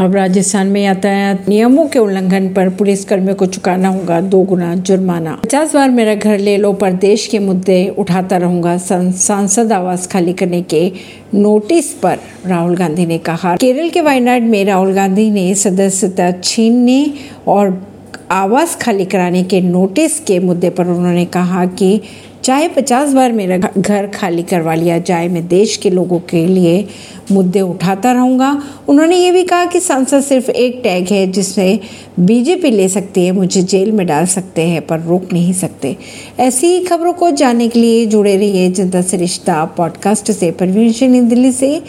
अब राजस्थान में यातायात नियमों के उल्लंघन पर पुलिस कर्मियों को चुकाना होगा दो गुना जुर्माना। पचास बार मेरा घर ले लो, पर देश के मुद्दे उठाता रहूँगा सांसद आवास खाली करने के नोटिस पर राहुल गांधी ने कहा। केरल के वायनाड में राहुल गांधी ने सदस्यता छीनने और आवास खाली कराने के नोटिस के मुद्दे पर उन्होंने कहा कि चाहे पचास बार मेरा घर खाली करवा लिया जाए मैं देश के लोगों के लिए मुद्दे उठाता रहूँगा। उन्होंने ये भी कहा कि सांसद सिर्फ़ एक टैग है जिसमें बीजेपी ले सकती है, मुझे जेल में डाल सकते हैं, पर रोक नहीं सकते। ऐसी ही खबरों को जानने के लिए जुड़े रहिए जनता से रिश्ता पॉडकास्ट से। परवीन दिल्ली से।